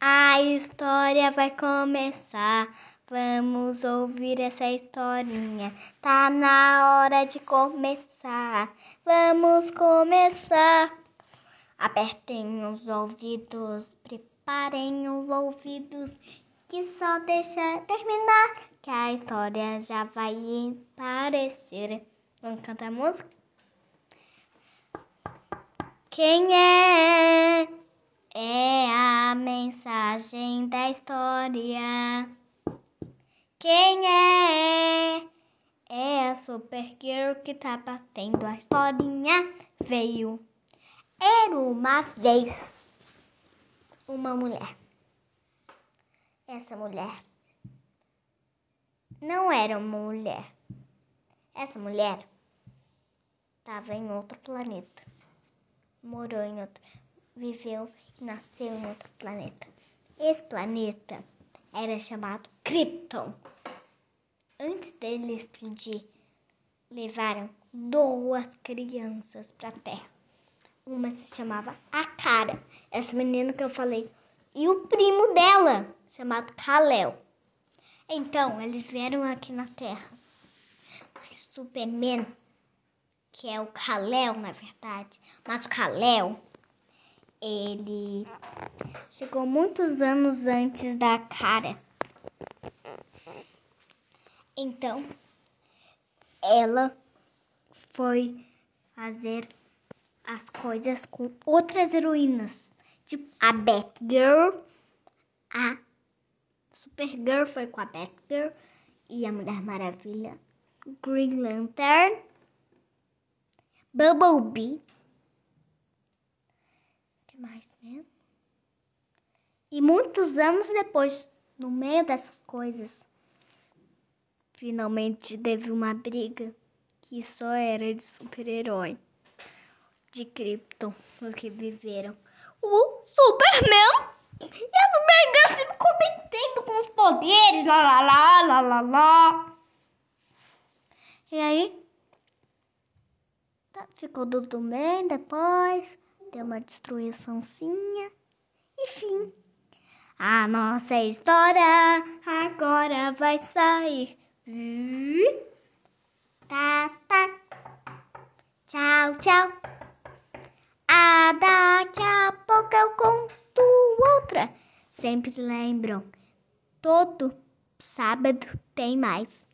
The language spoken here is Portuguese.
A história vai começar. Vamos ouvir essa historinha. Tá na hora de começar. Vamos começar. Apertem os ouvidos, preparem os ouvidos, que só deixa terminar, que a história já vai aparecer. Vamos cantar a música? Quem é? É a mensagem da história. Quem é? É a Supergirl que tá batendo a historinha. Veio. Era uma vez uma mulher. Essa mulher não era uma mulher. Essa mulher estava em outro planeta. Morou em outro. Viveu nasceu em outro planeta. Esse planeta era chamado Krypton. Antes dele explodir, levaram duas crianças para a Terra. Uma se chamava Akara, essa menina que eu falei, e o primo dela, chamado Kal-El. Então, eles vieram aqui na Terra. Mas Superman, que é o Kal-El, na verdade, mas o Kal-El ele chegou muitos anos antes da cara. Então, ela foi fazer as coisas com outras heroínas, tipo a Batgirl, a Supergirl foi com a Batgirl e a Mulher Maravilha, Green Lantern, Bumblebee mais mesmo? E muitos anos depois, no meio dessas coisas, finalmente teve uma briga que só era de super-herói de Krypton, os que viveram. O Superman e a Supergirl se competindo com os poderes, lá lá lá lá lá lá. E aí, tá, ficou tudo bem depois deu uma destruiçãozinha. Enfim, a nossa história agora vai sair. Tá, tá. Tchau, tchau. Ah, daqui a pouco eu conto outra. Sempre lembram, todo Sábado tem mais.